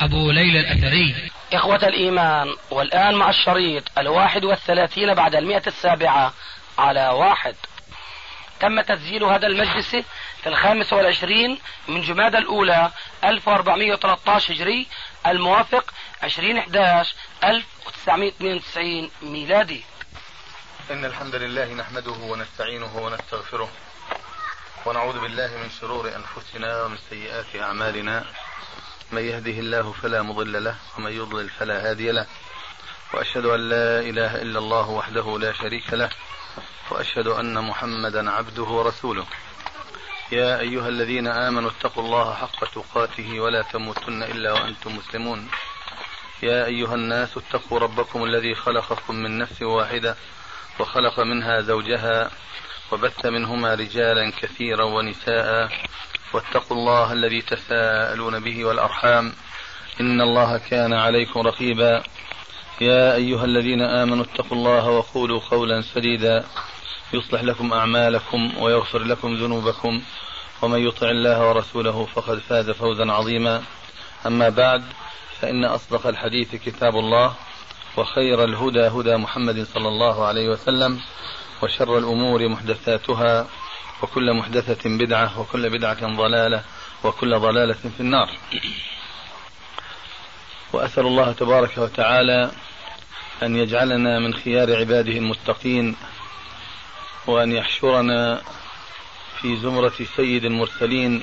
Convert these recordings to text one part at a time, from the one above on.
أبو ليلى الأثري. إخوة الإيمان والآن مع الشريط الواحد والثلاثين بعد المئة السابعة على واحد. تم تسجيل هذا المجلس في الخامس والعشرين من جماد الأولى 1413 هجري الموافق 2011 1992 ميلادي. إن الحمد لله نحمده ونستعينه ونستغفره ونعوذ بالله من شرور أنفسنا ومن سيئات أعمالنا. من يهده الله فلا مضل له ومن يضلل فلا هادي له. وأشهد أن لا إله إلا الله وحده لا شريك له وأشهد أن محمدا عبده ورسوله. يا أيها الذين آمنوا اتقوا الله حق تقاته ولا تموتن إلا وأنتم مسلمون. يا أيها الناس اتقوا ربكم الذي خلقكم من نفس واحدة وخلق منها زوجها وبث منهما رجالا كثيرا ونساء. واتقوا الله الذي تساءلون به والأرحام إن الله كان عليكم رقيبا. يا أيها الذين آمنوا اتقوا الله وقولوا قولا سديدا. يصلح لكم أعمالكم ويغفر لكم ذنوبكم. ومن يطع الله ورسوله فقد فاز فوزا عظيما. أما بعد فإن أصدق الحديث كتاب الله وخير الهدى هدى محمد صلى الله عليه وسلم وشر الأمور محدثاتها. وكل محدثة بدعة وكل بدعة ضلالة وكل ضلالة في النار. وأسأل الله تبارك وتعالى أن يجعلنا من خيار عباده المتقين وأن يحشرنا في زمرة سيد المرسلين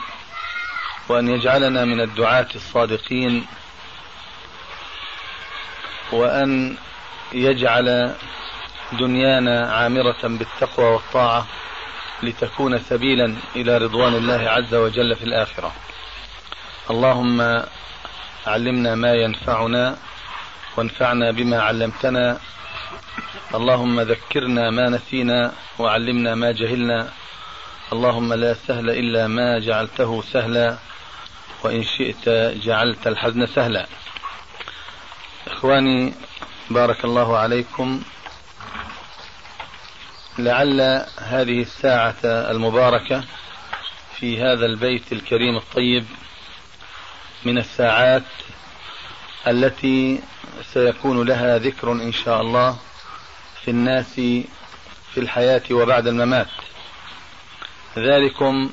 وأن يجعلنا من الدعاة الصادقين وأن يجعل دنيانا عامرة بالتقوى والطاعة لتكون سبيلا إلى رضوان الله عز وجل في الآخرة. اللهم علمنا ما ينفعنا وانفعنا بما علمتنا. اللهم ذكرنا ما نسينا وعلمنا ما جهلنا. اللهم لا سهل إلا ما جعلته سهلا وإن شئت جعلت الحزن سهلا. إخواني بارك الله عليكم. لعل هذه الساعة المباركة في هذا البيت الكريم الطيب من الساعات التي سيكون لها ذكر إن شاء الله في الناس في الحياة وبعد الممات. ذلكم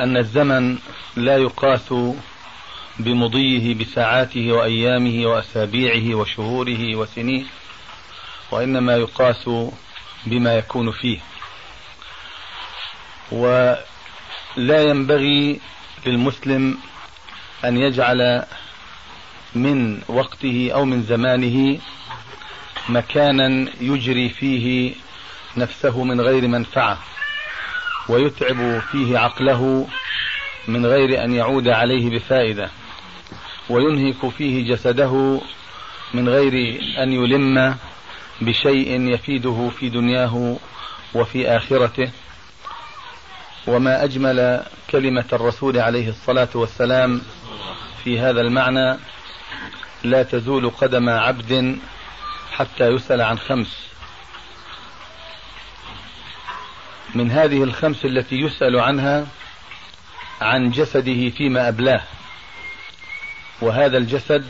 أن الزمن لا يقاس بمضيه بساعاته وأيامه وأسابيعه وشهوره وسنيه وإنما يقاس بما يكون فيه. ولا ينبغي للمسلم أن يجعل من وقته أو من زمانه مكانا يجري فيه نفسه من غير منفعة ويتعب فيه عقله من غير أن يعود عليه بفائدة وينهك فيه جسده من غير أن يلم بشيء يفيده في دنياه وفي آخرته وما أجمل كلمة الرسول عليه الصلاة والسلام في هذا المعنى لا تزول قدم عبد حتى يسأل عن خمس. من هذه الخمس التي يسأل عنها عن جسده فيما أبلاه. وهذا الجسد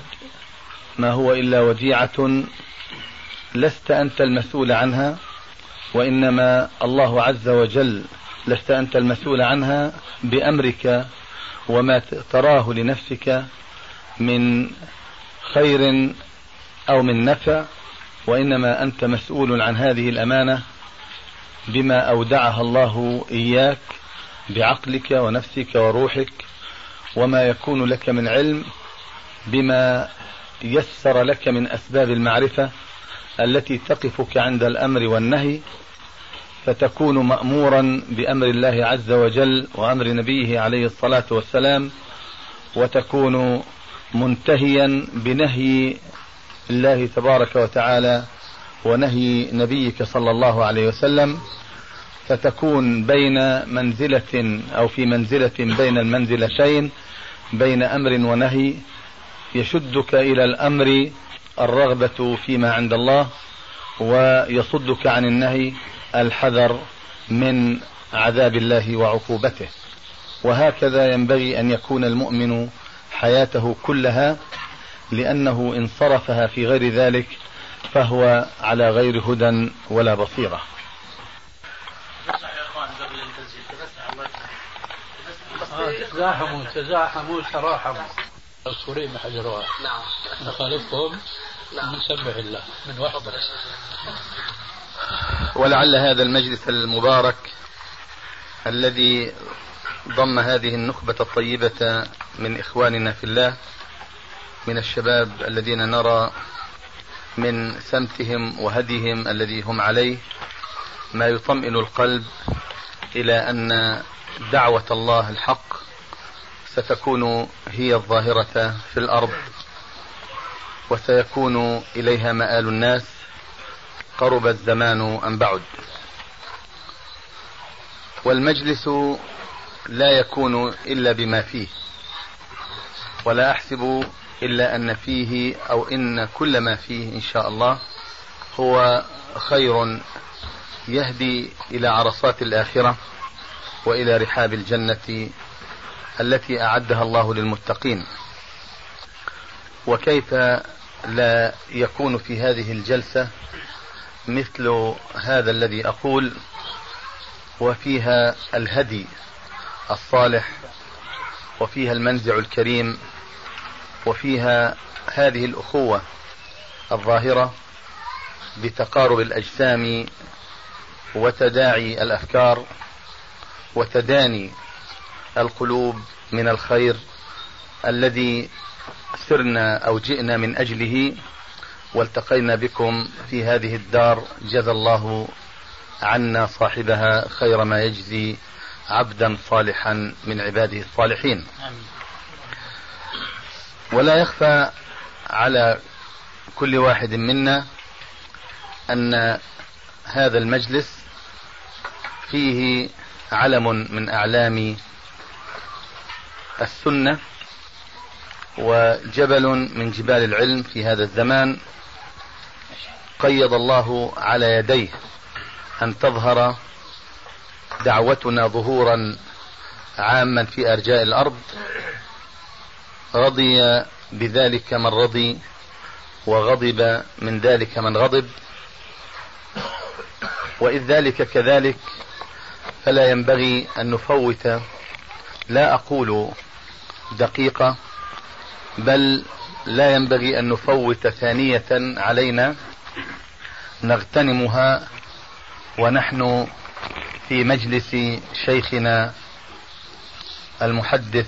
ما هو إلا وديعة لست أنت المسؤول عنها وإنما الله عز وجل لست أنت المسؤول عنها بأمرك وما تراه لنفسك من خير أو من نفع وإنما أنت مسؤول عن هذه الأمانة بما أودعها الله إياك بعقلك ونفسك وروحك وما يكون لك من علم بما يسر لك من أسباب المعرفة. التي تقفك عند الأمر والنهي فتكون مأمورا بأمر الله عز وجل وأمر نبيه عليه الصلاة والسلام وتكون منتهيا بنهي الله تبارك وتعالى ونهي نبيك صلى الله عليه وسلم فتكون بين منزلة أو في منزلة بين المنزلتين بين أمر ونهي يشدك إلى الأمر الرغبة فيما عند الله ويصدك عن النهي الحذر من عذاب الله وعقوبته. وهكذا ينبغي أن يكون المؤمن حياته كلها لأنه إن صرفها في غير ذلك فهو على غير هدى ولا بصيرة. تزاحموا تزاحموا تراحموا. السوريين ما حجروها نعم. نخالفهم نعم. نسبح الله من وحده. ولعل هذا المجلس المبارك الذي ضم هذه النخبة الطيبة من إخواننا في الله من الشباب الذين نرى من سمتهم وهديهم الذي هم عليه ما يطمئن القلب إلى أن دعوة الله الحق ستكون هي الظاهرة في الأرض وسيكون إليها مآل الناس قرب الزمان أم بعد. والمجلس لا يكون إلا بما فيه ولا أحسب إلا أن فيه أو إن كل ما فيه إن شاء الله هو خير يهدي إلى عرصات الآخرة وإلى رحاب الجنة التي أعدها الله للمتقين. وكيف لا يكون في هذه الجلسة مثل هذا الذي أقول وفيها الهدي الصالح وفيها المنزع الكريم وفيها هذه الأخوة الظاهرة بتقارب الأجسام وتداعي الأفكار وتداني القلوب من الخير الذي سرنا أو جئنا من أجله والتقينا بكم في هذه الدار جزى الله عنا صاحبها خير ما يجزي عبدا صالحا من عباده الصالحين. ولا يخفى على كل واحد منا أن هذا المجلس فيه علم من أعلام السنة وجبل من جبال العلم في هذا الزمان قيض الله على يديه أن تظهر دعوتنا ظهورا عاما في أرجاء الأرض رضي بذلك من رضي وغضب من ذلك من غضب. وإذ ذلك كذلك فلا ينبغي أن نفوت لا أقول دقيقة بل لا ينبغي أن نفوت ثانية علينا. نغتنمها ونحن في مجلس شيخنا المحدث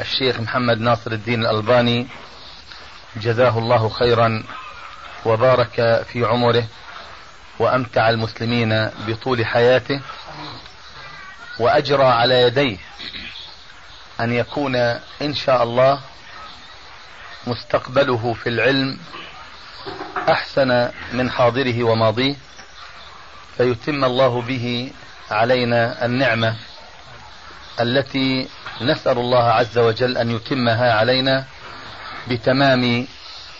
الشيخ محمد ناصر الدين الألباني. جزاه الله خيرا وبارك في عمره وأمتع المسلمين بطول حياته وأجرى على يديه. أن يكون إن شاء الله مستقبله في العلم أحسن من حاضره وماضيه فيتم الله به علينا النعمة التي نسأل الله عز وجل أن يتمها علينا بتمام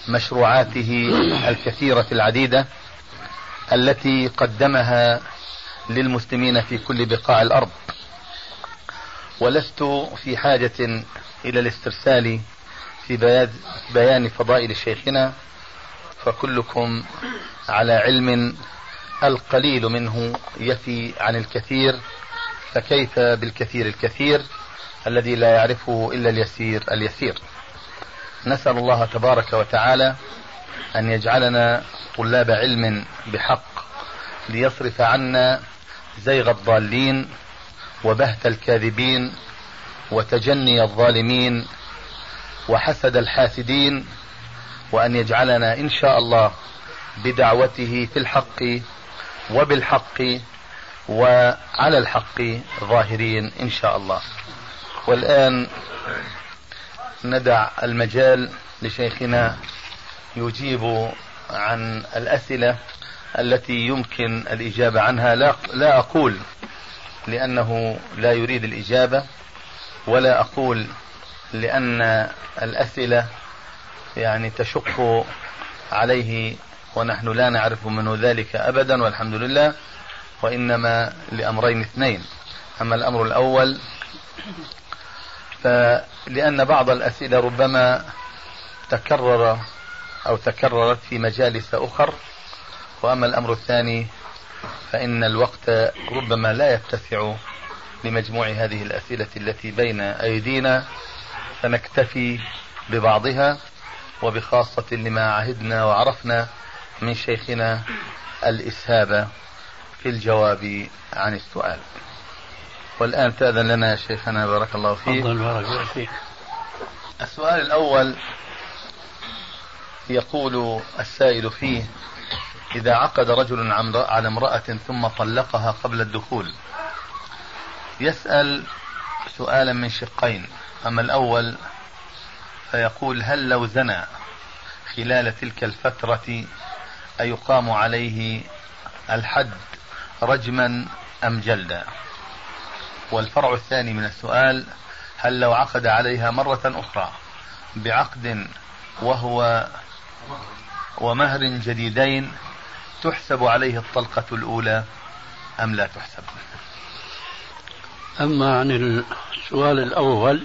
مشروعاته الكثيرة العديدة التي قدمها للمسلمين في كل بقاع الأرض. ولست في حاجة إلى الاسترسال في بيان فضائل شيخنا فكلكم على علم القليل منه يفي عن الكثير فكيف بالكثير الكثير؟ الذي لا يعرفه إلا اليسير اليسير. نسأل الله تبارك وتعالى أن يجعلنا طلاب علم بحق ليصرف عنا زيغ الضالين وبهت الكاذبين وتجني الظالمين وحسد الحاسدين وأن يجعلنا إن شاء الله بدعوته في الحق وبالحق وعلى الحق ظاهرين إن شاء الله. والآن ندع المجال لشيخنا يجيب عن الأسئلة التي يمكن الإجابة عنها. لا, لا أقول لأنه لا يريد الإجابة ولا أقول لأن الأسئلة يعني تشق عليه ونحن لا نعرف منه ذلك أبدا والحمد لله وإنما لأمرين اثنين. أما الأمر الأول فلأن بعض الأسئلة ربما تكرر أو تكررت في مجالس أخر وأما الأمر الثاني فإن الوقت ربما لا يتسع لمجموع هذه الأسئلة التي بين أيدينا. فنكتفي ببعضها وبخاصة لما عهدنا وعرفنا من شيخنا الإسهاب في الجواب عن السؤال. والآن تأذن لنا يا شيخنا بارك الله فيك. بارك الله فيك. السؤال الأول يقول السائل فيه إذا عقد رجل على امرأة ثم طلقها قبل الدخول. يسأل سؤالا من شقين. أما الأول فيقول هل لو زنى خلال تلك الفترة أيقام عليه الحد رجما أم جلدا؟ والفرع الثاني من السؤال هل لو عقد عليها مرة أخرى بعقد وهو ومهر جديدين تحسب عليه الطلقة الأولى أم لا تحسب؟ أما عن السؤال الأول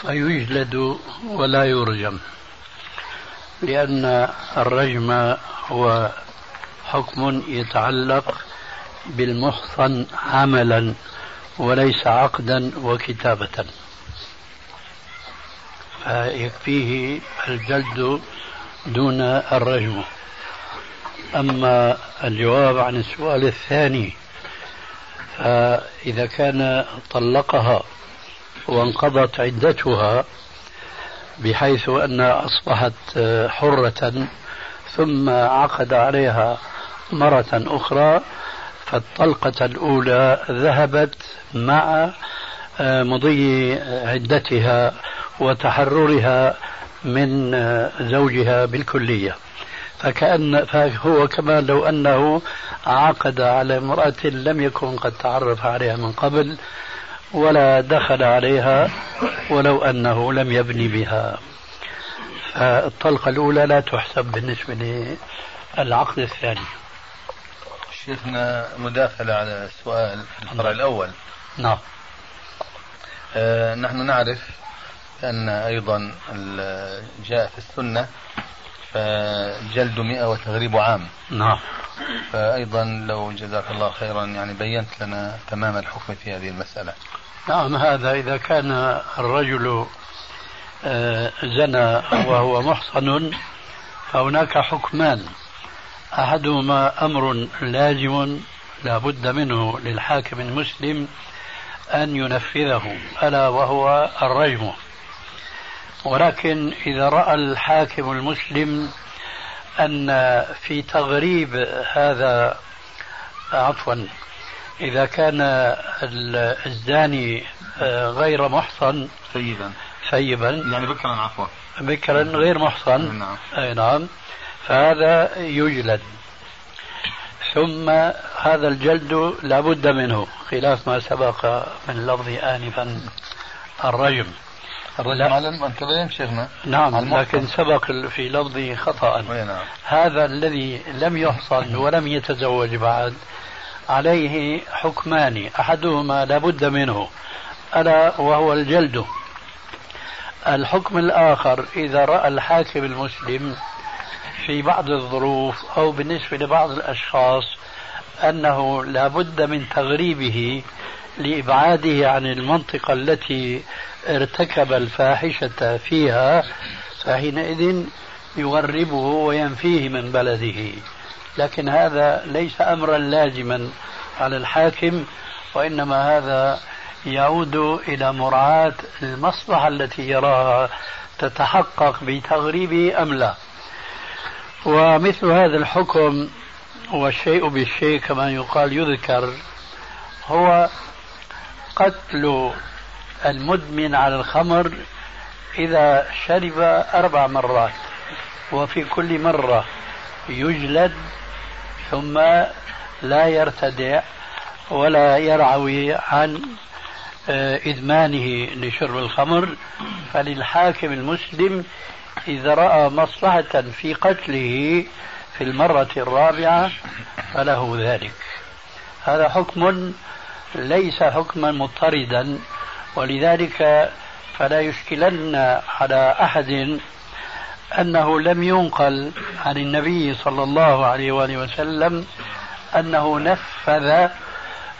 فيجلد ولا يرجم لأن الرجم هو حكم يتعلق بالمحصن عملا وليس عقدا وكتابة. فيكفيه الجلد دون الرجم. أما الجواب عن السؤال الثاني فإذا كان طلقها وانقضت عدتها بحيث أنها أصبحت حرة ثم عقد عليها مرة أخرى فالطلقة الأولى ذهبت مع مضي عدتها وتحررها من زوجها بالكلية. فكأن فهو كما لو أنه عقد على امرأة لم يكن قد تعرف عليها من قبل ولا دخل عليها ولو أنه لم يبني بها. فالطلقة الأولى لا تحسب بالنسبة للعقد الثاني. شيخنا مداخلة على السؤال في الفرع الأول. نعم. آه نحن نعرف أن أيضا جاء في السنة فجلد مئة وتغريب عام. نعم. فأيضا لو جزاك الله خيرا يعني بينت لنا تمام الحكم في هذه المسألة. نعم هذا إذا كان الرجل آه، زنى وهو محصن فهناك حكمان. أحدهما أمر لازم لا بد منه للحاكم المسلم أن ينفذه ألا وهو الرجم. ولكن إذا رأى الحاكم المسلم أن في تغريب هذا عفوا إذا كان الزاني آه، غير محصن. ثيبا ثيبا يعني بكرا عفوا. بكرا غير محصن. نعم. أي نعم. فهذا يجلد. ثم هذا الجلد لابد منه خلاف ما سبق من اللفظ آنفا الرجم. الرجم على المنكبين شيخنا. نعم لكن سبق في لفظه خطأ. نعم. هذا الذي لم يحصن ولم يتزوج بعد. عليه حكمان أحدهما لابد منه ألا وهو الجلد. الحكم الآخر إذا رأى الحاكم المسلم في بعض الظروف أو بالنسبة لبعض الأشخاص أنه لابد من تغريبه لإبعاده عن المنطقة التي ارتكب الفاحشة فيها فحينئذ يغربه وينفيه من بلده. لكن هذا ليس أمرا لازما على الحاكم وإنما هذا يعود إلى مراعاة المصلحة التي يراها تتحقق بتغريبه أم لا. ومثل هذا الحكم والشيء بالشيء كما يقال يذكر هو قتل المدمن على الخمر إذا شرب أربع مرات وفي كل مرة يجلد ثم لا يرتدع ولا يرعوي عن آه، إدمانه لشرب الخمر. فللحاكم المسلم إذا رأى مصلحة في قتله في المرة الرابعة فله ذلك. هذا حكم ليس حكما مضطردا. ولذلك فلا يشكلن على أحد أنه لم ينقل عن النبي صلى الله عليه وآله وسلم أنه نفذ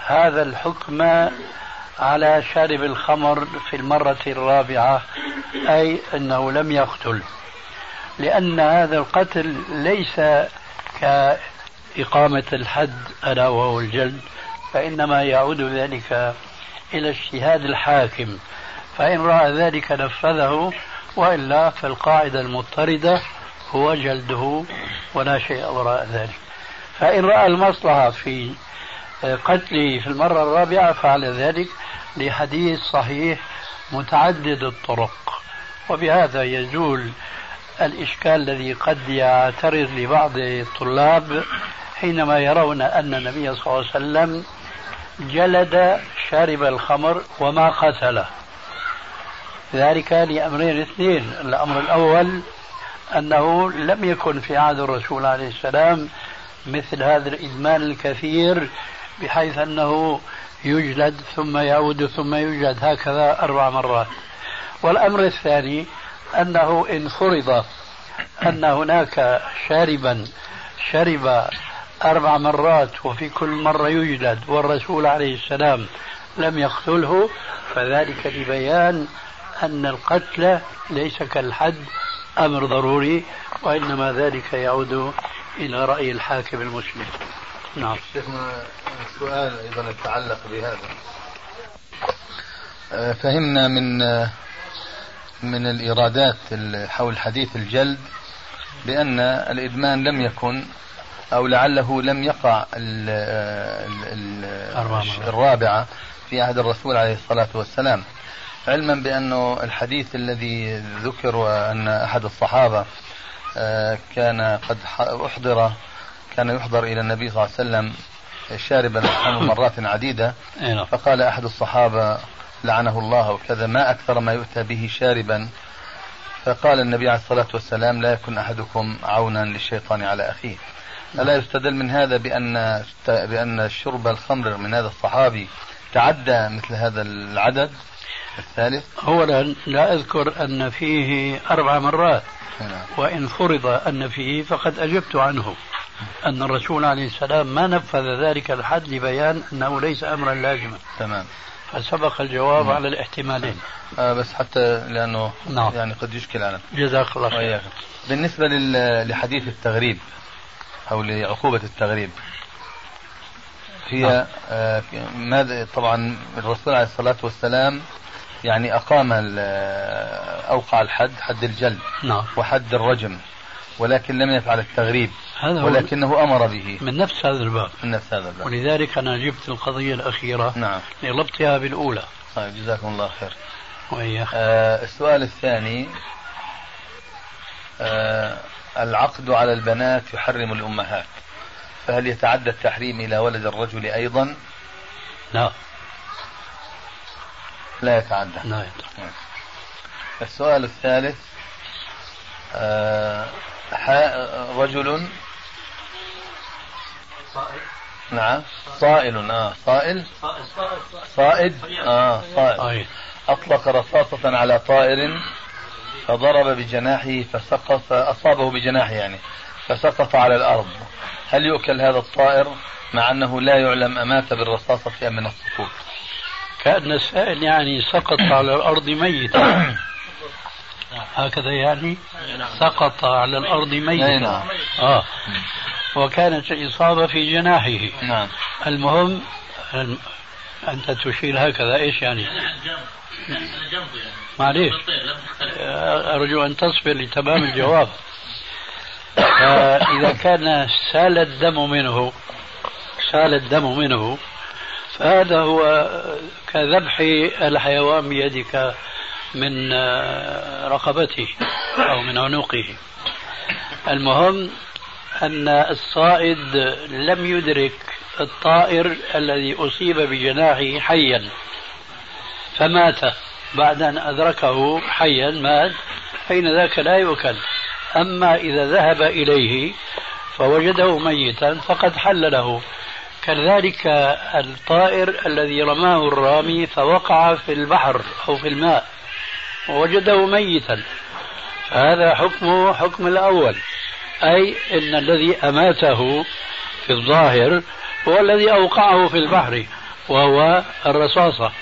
هذا الحكم على شارب الخمر في المرة الرابعة أي أنه لم يقتل. لأن هذا القتل ليس كإقامة الحد ألا وهو الجلد فإنما يعود ذلك إلى اجتهاد الحاكم فإن رأى ذلك نفذه وإلا فالقاعدة المضطردة هو جلده ولا شيء وراء ذلك. فإن رأى المصلحة في قتله في المرة الرابعة فعل ذلك لحديث صحيح متعدد الطرق. وبهذا يزول الإشكال الذي قد يعترض لبعض الطلاب حينما يرون أن النبي صلى الله عليه وسلم جلد شارب الخمر وما قتله. ذلك لأمرين اثنين. الأمر الأول أنه لم يكن في عهد الرسول عليه السلام مثل هذا الإدمان الكثير بحيث أنه يجلد ثم يعود ثم يجلد. هكذا أربع مرات. والأمر الثاني أنه إن فرض أن هناك شاربا شرب أربع مرات وفي كل مرة يجلد والرسول عليه السلام لم يقتله فذلك لبيان أن القتل ليس كالحد أمر ضروري وإنما ذلك يعود إلى رأي الحاكم المسلم. نعم. شيخنا سؤال أيضا يتعلق بهذا. آه، فهمنا من آه، من الإيرادات حول حديث الجلد بأن الإدمان لم يكن أو لعله لم يقع ال ال الرابعة. في عهد الرسول عليه الصلاة والسلام. علما بأنه الحديث الذي ذكر وأن أحد الصحابة آه، كان قد أحضر كان يحضر إلى النبي صلى الله عليه وسلم شاربا الخمر مرات عديدة. نعم. فقال أحد الصحابة لعنه الله وكذا ما أكثر ما يؤتى به شاربا. فقال النبي عليه الصلاة والسلام لا يكن أحدكم عونا للشيطان على أخيه. ألا يستدل من هذا بأن بأن شرب الخمر من هذا الصحابي تعدى مثل هذا العدد الثالث؟ أولا لا أذكر أن فيه أربع مرات. نعم. وإن فرض أن فيه فقد أجبت عنه. أن الرسول عليه السلام ما نفذ ذلك الحد لبيان أنه ليس أمرا لازما. تمام. فسبق الجواب مم. على الاحتمالين. آه بس حتى لأنه نعم. يعني قد يشكل على جزاك الله خير بالنسبة لحديث التغريب أو لعقوبة التغريب. هي نعم. آه ماذا طبعا الرسول عليه الصلاة والسلام يعني أقام آه، أوقع الحد حد الجلد نعم. وحد الرجم ولكن لم يفعل التغريب هذا ولكنه أمر به. من نفس هذا الباب. من نفس هذا الباب. ولذلك أنا جبت القضية الأخيرة نعم. لربطها بالأولى. طيب جزاكم الله خير. وإياك. آه السؤال الثاني آه العقد على البنات يحرم الأمهات فهل يتعدى التحريم إلى ولد الرجل أيضا؟ لا. لا يتعدى. لا يتعدى. السؤال الثالث آه رجل نعم. صائل آه صائل. صائد آه صائد أطلق رصاصة على طائر فضرب بجناحه فسقط فاصابه بجناحه يعني فسقط على الأرض. هل يؤكل هذا الطائر مع أنه لا يعلم أمات بالرصاصة أم من السقوط؟ كأن السائل يعني سقط على الأرض ميتا. هكذا يعني سقط على الأرض ميتا. نعم. آه. وكانت الإصابة في جناحه. نعم. المهم أنت تشير هكذا إيش يعني؟ معليش أرجو أن تصبر لتمام الجواب. فإذا كان سال الدم منه سال الدم منه فهذا هو كذبح الحيوان بيدك من آه، رقبته أو من عنقه. المهم أن الصائد لم يدرك الطائر الذي أصيب بجناحه حيا. فمات بعد أن أدركه حيا مات حين ذاك لا يؤكل. أما إذا ذهب إليه فوجده ميتا فقد حل له. كذلك الطائر الذي رماه الرامي فوقع في البحر أو في الماء ووجده ميتا. هذا حكمه حكم الأول. أي أن الذي أماته في الظاهر هو الذي أوقعه في البحر وهو الرصاصة.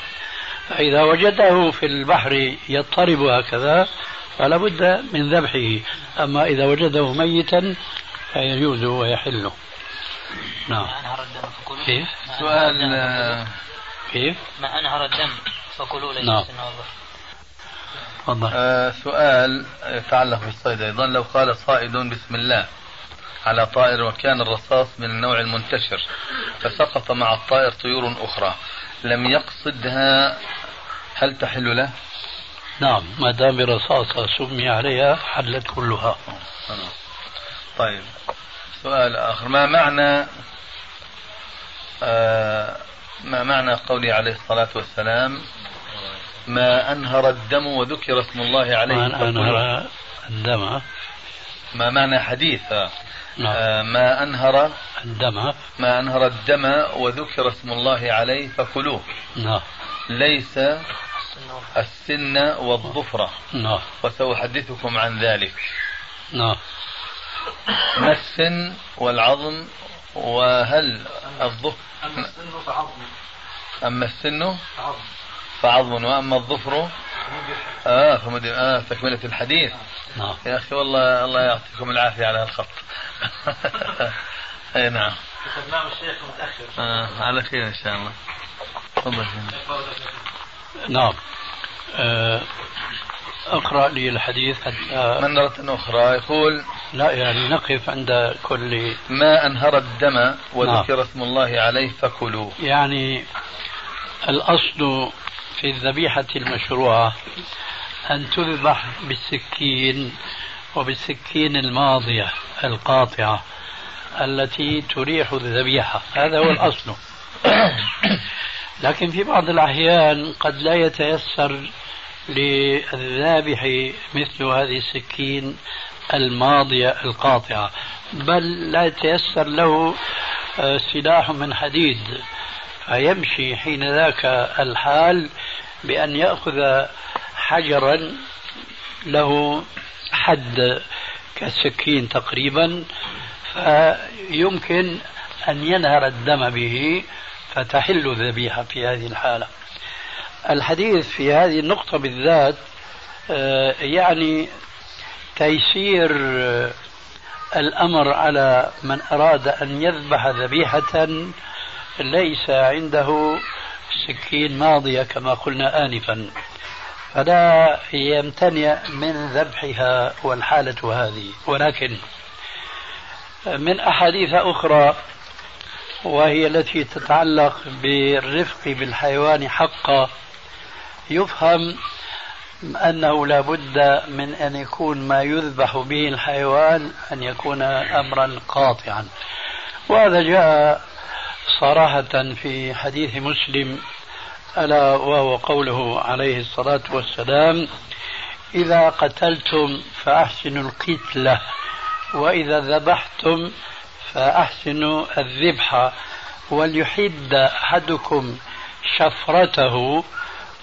فإذا وجده في البحر يضطرب هكذا فلا بد من ذبحه. أما إذا وجده ميتا فيجوز ويحل نعم. ما أنهر الدم فكلوا. كيف؟ سؤال كيف؟ ما أنهر الدم فكلوا ليس نعم. تفضل. آه سؤال يتعلق بالصيد أيضا. لو قال صائد بسم الله على طائر وكان الرصاص من النوع المنتشر فسقط مع الطائر طيور أخرى. لم يقصدها هل تحل له؟ نعم ما دام برصاصة سمي عليها حلت كلها. طيب سؤال آخر. ما معنى آه ما معنى قوله عليه الصلاة والسلام؟ ما أنهر الدم وذكر اسم الله عليه ما. أنهر الدم. ما معنى حديث؟ نعم. آه، ما أنهر الدم ما أنهر الدم وذكر اسم الله عليه فكلوه. نعم. ليس. السن والظفرة. نعم. وسأحدثكم عن ذلك. نعم. ما السن والعظم وهل الظفر أما السن فعظم. أما السن؟ فعظم. فعظم وأما الظفر. آه فمد... آه تكملة الحديث. نعم. يا أخي والله الله يعطيكم العافية على هالخط. أي نعم. الشيخ متأخر آه على خير إن شاء الله. تفضل. نعم. آه، أقرأ لي الحديث. حتى مرة أخرى يقول لا يعني نقف عند كل ما أنهر الدم وذكر اسم الله عليه فكلوه يعني الأصل في الذبيحة المشروعة أن تذبح بالسكين وبالسكين الماضية القاطعة التي تريح الذبيحة. هذا هو الأصل. لكن في بعض الأحيان قد لا يتيسر للذابح مثل هذه السكين الماضية القاطعة. بل لا يتيسر له آه، سلاح من حديد. فيمشي حين ذاك الحال بأن يأخذ حجرا له حد كالسكين تقريبا فيمكن أن ينهر الدم به فتحل الذبيحة في هذه الحالة. الحديث في هذه النقطة بالذات آه، يعني تيسير آه، الأمر على من أراد أن يذبح ذبيحة ليس عنده سكين ماضية كما قلنا آنفا. فلا يمتنع من ذبحها والحالة هذه. ولكن من أحاديث أخرى وهي التي تتعلق بالرفق بالحيوان حقا يفهم أنه لا بد من أن يكون ما يذبح به الحيوان أن يكون أمرا قاطعا. وهذا جاء صراحة في حديث مسلم ألا وهو قوله عليه الصلاة والسلام إذا قتلتم فأحسنوا القتلة وإذا ذبحتم فأحسنوا الذبح وليحد أحدكم شفرته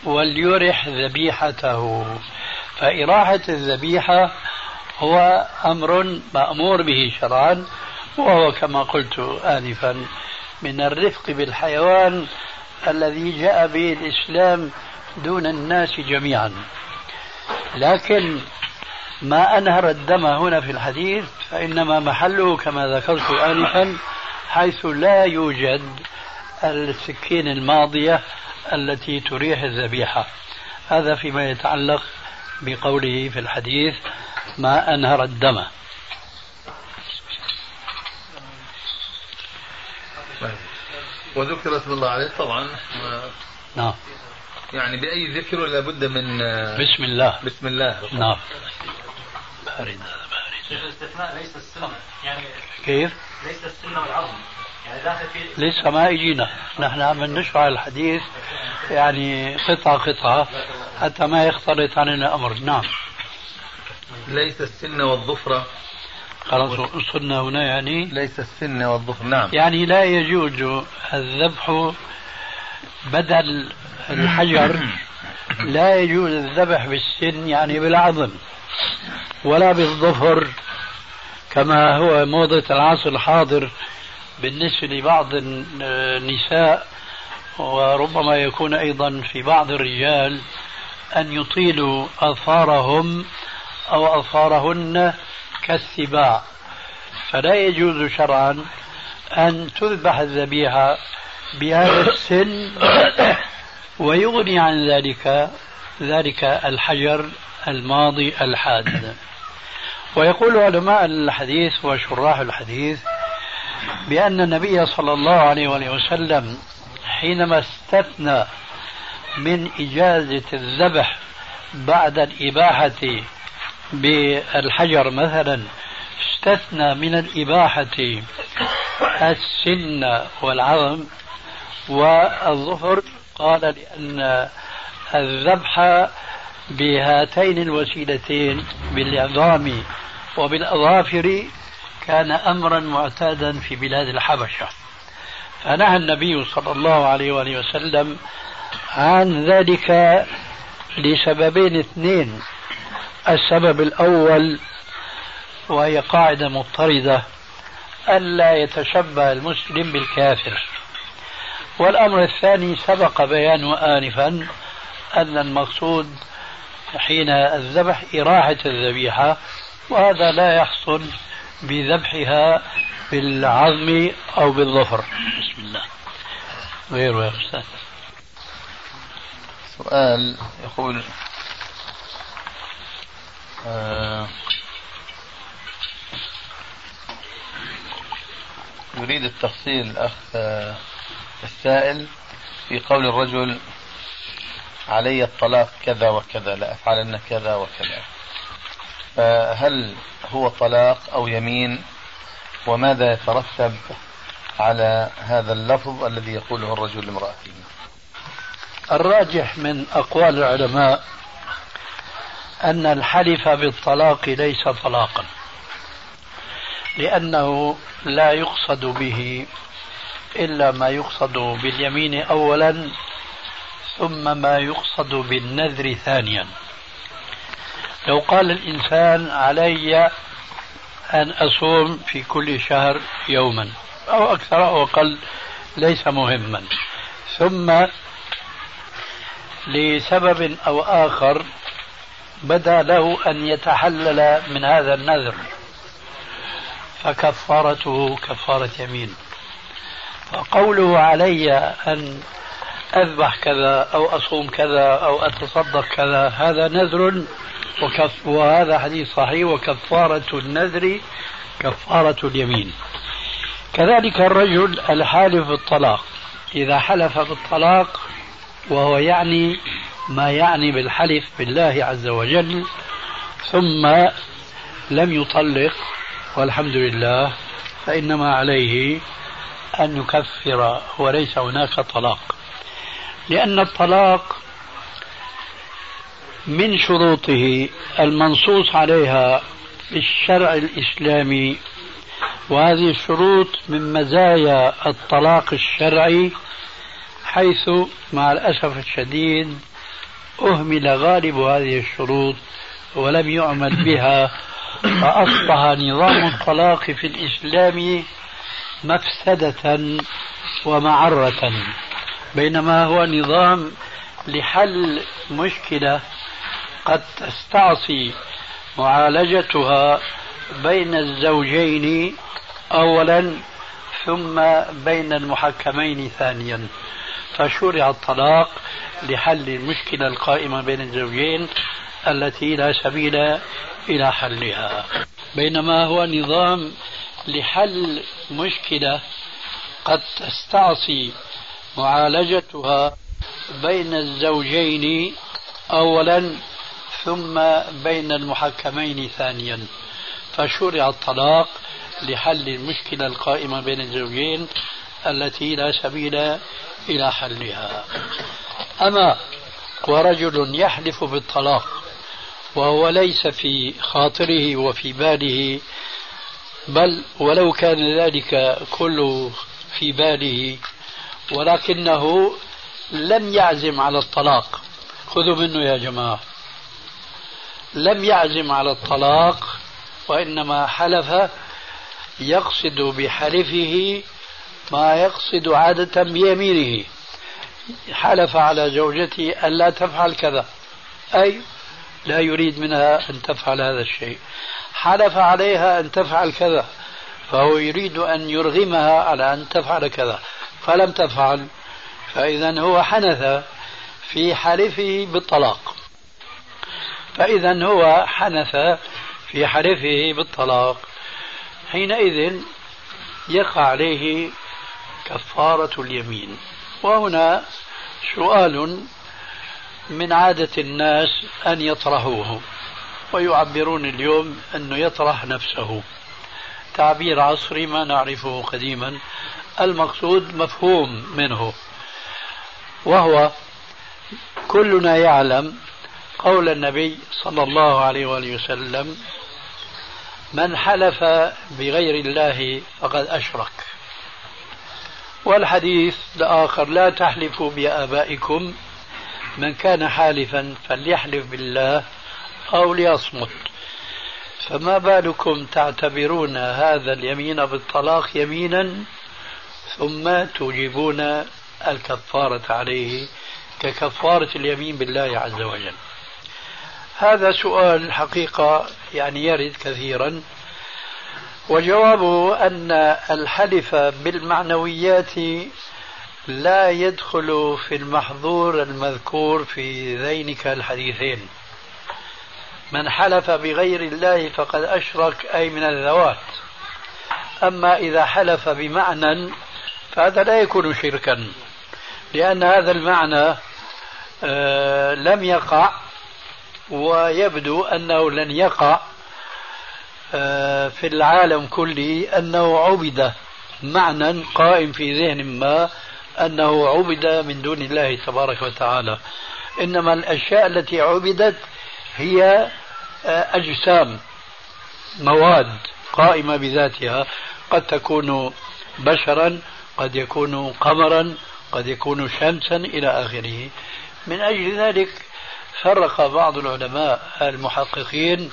وليرح ذبيحته. فإراحة الذبيحة هو أمر مأمور به شرعا وهو كما قلت آنفا. من الرفق بالحيوان الذي جاء به الإسلام دون الناس جميعا. لكن ما أنهر الدم هنا في الحديث فإنما محله كما ذكرت آنفا حيث لا يوجد السكين الماضية التي تريح الذبيحة. هذا فيما يتعلق بقوله في الحديث ما أنهر الدم. وذكر اسم الله عليه طبعا. نعم. يعني بأي ذكر ولا بد من بسم الله. بسم الله. نعم. بارد هذا بارد الاستثناء ليس السنة. يعني كيف؟ ليس السنة والعظم. يعني داخل في لسه ما اجينا نحن عم نشرح الحديث يعني قطعة قطعة حتى ما يختلط علينا الأمر. نعم. ليس السن والظفر خلاص وصلنا هنا يعني. ليس السن والظفر نعم. يعني لا يجوز الذبح بدل الحجر. لا يجوز الذبح بالسن يعني بالعظم ولا بالظفر كما هو موضة العصر الحاضر بالنسبة لبعض النساء وربما يكون أيضا في بعض الرجال أن يطيلوا أظفارهم أو أظفارهن كالسباع. فلا يجوز شرعا أن تذبح الذبيحة بهذا السن ويغني عن ذلك ذلك الحجر الماضي الحاد. ويقول علماء الحديث وشراح الحديث بأن النبي صلى الله عليه وسلم حينما استثنى من إجازة الذبح بعد الإباحة بالحجر مثلا استثنى من الإباحة السن والعظم والظفر قال لأن الذبح بهاتين الوسيلتين بالعظام وبالأظافر كان أمرا معتادا في بلاد الحبشة. فنهى النبي صلى الله عليه وآله وسلم عن ذلك لسببين اثنين. السبب الأول وهي قاعدة مضطردة ألا يتشبه المسلم بالكافر. والأمر الثاني سبق بيانه آنفا أن المقصود حين الذبح إراحة الذبيحة وهذا لا يحصل بذبحها بالعظم أو بالظفر. بسم الله. غيره يا أستاذ. سؤال يقول آه يريد التفصيل الأخ آه السائل في قول الرجل علي الطلاق كذا وكذا لأفعلن كذا وكذا. فهل هو طلاق أو يمين؟ وماذا يترتب على هذا اللفظ الذي يقوله الرجل لامرأته؟ الراجح من أقوال العلماء أن الحلف بالطلاق ليس طلاقا لأنه لا يقصد به إلا ما يقصد باليمين أولا ثم ما يقصد بالنذر ثانيا. لو قال الإنسان علي أن أصوم في كل شهر يوما أو أكثر أو أقل ليس مهما. ثم لسبب أو آخر بدا له أن يتحلل من هذا النذر فكفارته كفارة يمين. فقوله علي أن أذبح كذا أو أصوم كذا أو أتصدق كذا هذا نذر وكف وهذا حديث صحيح وكفارة النذر كفارة اليمين. كذلك الرجل الحالف بالطلاق. إذا حلف بالطلاق وهو يعني ما يعني بالحلف بالله عز وجل ثم لم يطلق والحمد لله فإنما عليه أن يكفر وليس هناك طلاق. لأن الطلاق من شروطه المنصوص عليها في الشرع الإسلامي وهذه الشروط من مزايا الطلاق الشرعي حيث مع الأسف الشديد أهمل غالب هذه الشروط ولم يعمل بها فأصبح نظام الطلاق في الإسلام مفسدة ومعرة. بينما هو نظام لحل مشكلة قد تستعصي معالجتها بين الزوجين أولا ثم بين المحكمين ثانيا. فشرع الطلاق لحل المشكلة القائمة بين الزوجين التي لا سبيل إلى حلها. بينما هو نظام لحل مشكلة قد تستعصي معالجتها بين الزوجين أولا ثم بين المحكمين ثانيا. فشرع الطلاق لحل المشكلة القائمة بين الزوجين التي لا سبيل إلى حلها. أما ورجل يحلف بالطلاق وهو ليس في خاطره وفي باله بل ولو كان ذلك كله في باله ولكنه لم يعزم على الطلاق. خذوا منه يا جماعة. لم يعزم على الطلاق وإنما حلف يقصد بحلفه ما يقصد عادة بيمينه. حلف على زوجته ألا تفعل كذا. أي لا يريد منها أن تفعل هذا الشيء. حلف عليها أن تفعل كذا. فهو يريد أن يرغمها على أن تفعل كذا. فلم تفعل. فإذا هو حنث في حلفه بالطلاق. فإذا هو حنث في حلفه بالطلاق. حينئذ يقع عليه كفارة اليمين. وهنا سؤال من عادة الناس أن يطرحوه ويعبرون اليوم أنه يطرح نفسه. تعبير عصري ما نعرفه قديما المقصود مفهوم منه وهو كلنا يعلم قول النبي صلى الله عليه وآله وسلم من حلف بغير الله فقد أشرك. والحديث الآخر لا تحلفوا بآبائكم من كان حالفا فليحلف بالله أو ليصمت. فما بالكم تعتبرون هذا اليمين بالطلاق يمينا ثم توجبون الكفارة عليه ككفارة اليمين بالله عز وجل. هذا سؤال حقيقة يعني يرد كثيرا. وجوابه أن الحلف بالمعنويات لا يدخل في المحظور المذكور في ذينك الحديثين. من حلف بغير الله فقد أشرك أي من الذوات. أما إذا حلف بمعنى فهذا لا يكون شركا لأن هذا المعنى آه لم يقع ويبدو أنه لن يقع. في العالم كله أنه عبد معنى قائم في ذهن ما أنه عبد من دون الله تبارك وتعالى. إنما الأشياء التي عبدت هي آه، أجسام مواد قائمة بذاتها. قد تكون بشرا قد يكون قمرا قد يكون شمسا إلى آخره. من أجل ذلك فرق بعض العلماء المحققين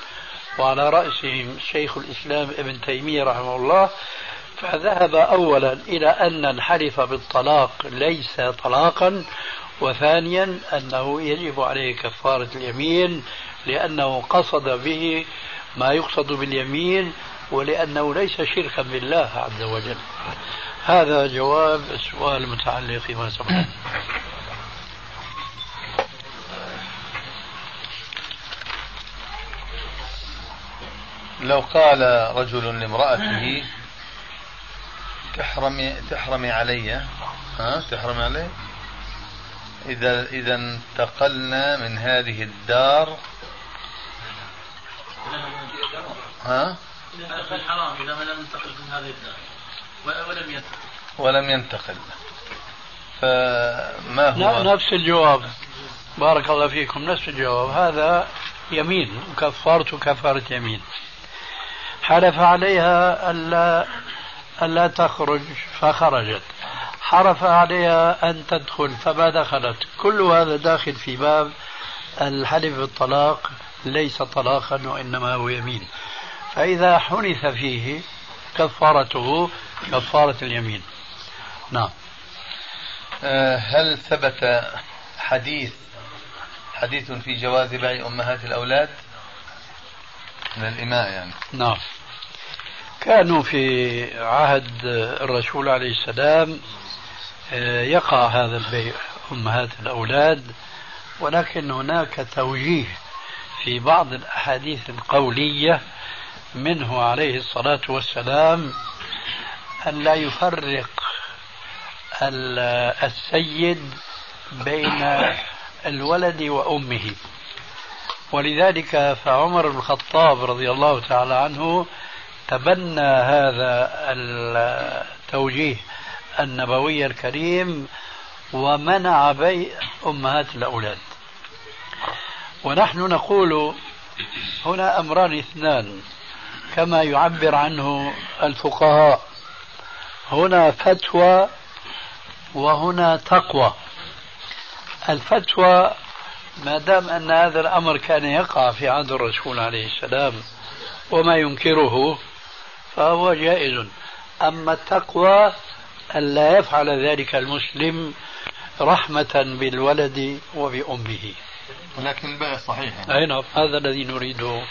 وعلى رأسهم شيخ الإسلام ابن تيمية رحمه الله فذهب أولا إلى أن الحلف بالطلاق ليس طلاقا وثانيا أنه يجب عليه كفارة اليمين لأنه قصد به ما يقصد باليمين ولأنه ليس شركا بالله عز وجل. هذا جواب السؤال المتعلق فيما سبق. لو قال رجل لامرأته تحرمي تحرمي علي. ها؟ تحرمي علي؟ إذا إذا انتقلنا من هذه الدار. ها؟ حرام إذا لم ينتقل من هذه الدار ولم ينتقل. ولم ينتقل فما هو؟ نفس الجواب. بارك الله فيكم نفس الجواب. هذا يمين وكفارته كفارة يمين. حلف عليها ألا ألا تخرج فخرجت. حرف عليها أن تدخل فما دخلت. كل هذا داخل في باب الحلف بالطلاق ليس طلاقا وإنما هو يمين. فإذا حنث فيه كفارته كفارة اليمين. نعم. آه، هل ثبت حديث حديث في جواز بيع أمهات الأولاد؟ من الإماء يعني. نعم. كانوا في عهد الرسول عليه السلام آه، يقع هذا البيع أمهات الأولاد ولكن هناك توجيه في بعض الأحاديث القولية منه عليه الصلاة والسلام أن لا يفرق السيد بين الولد وأمه. ولذلك فعمر بن الخطاب رضي الله تعالى عنه تبنى هذا التوجيه النبوي الكريم ومنع بيع أمهات الأولاد. ونحن نقول هنا أمران اثنان كما يعبر عنه الفقهاء. هنا فتوى وهنا تقوى. الفتوى ما دام أن هذا الأمر كان يقع في عهد الرسول عليه السلام وما ينكره فهو جائز. أما التقوى ألا يفعل ذلك المسلم رحمة بالولد وبأمه. ولكن البيع صحيح. أي نعم هذا الذي نريده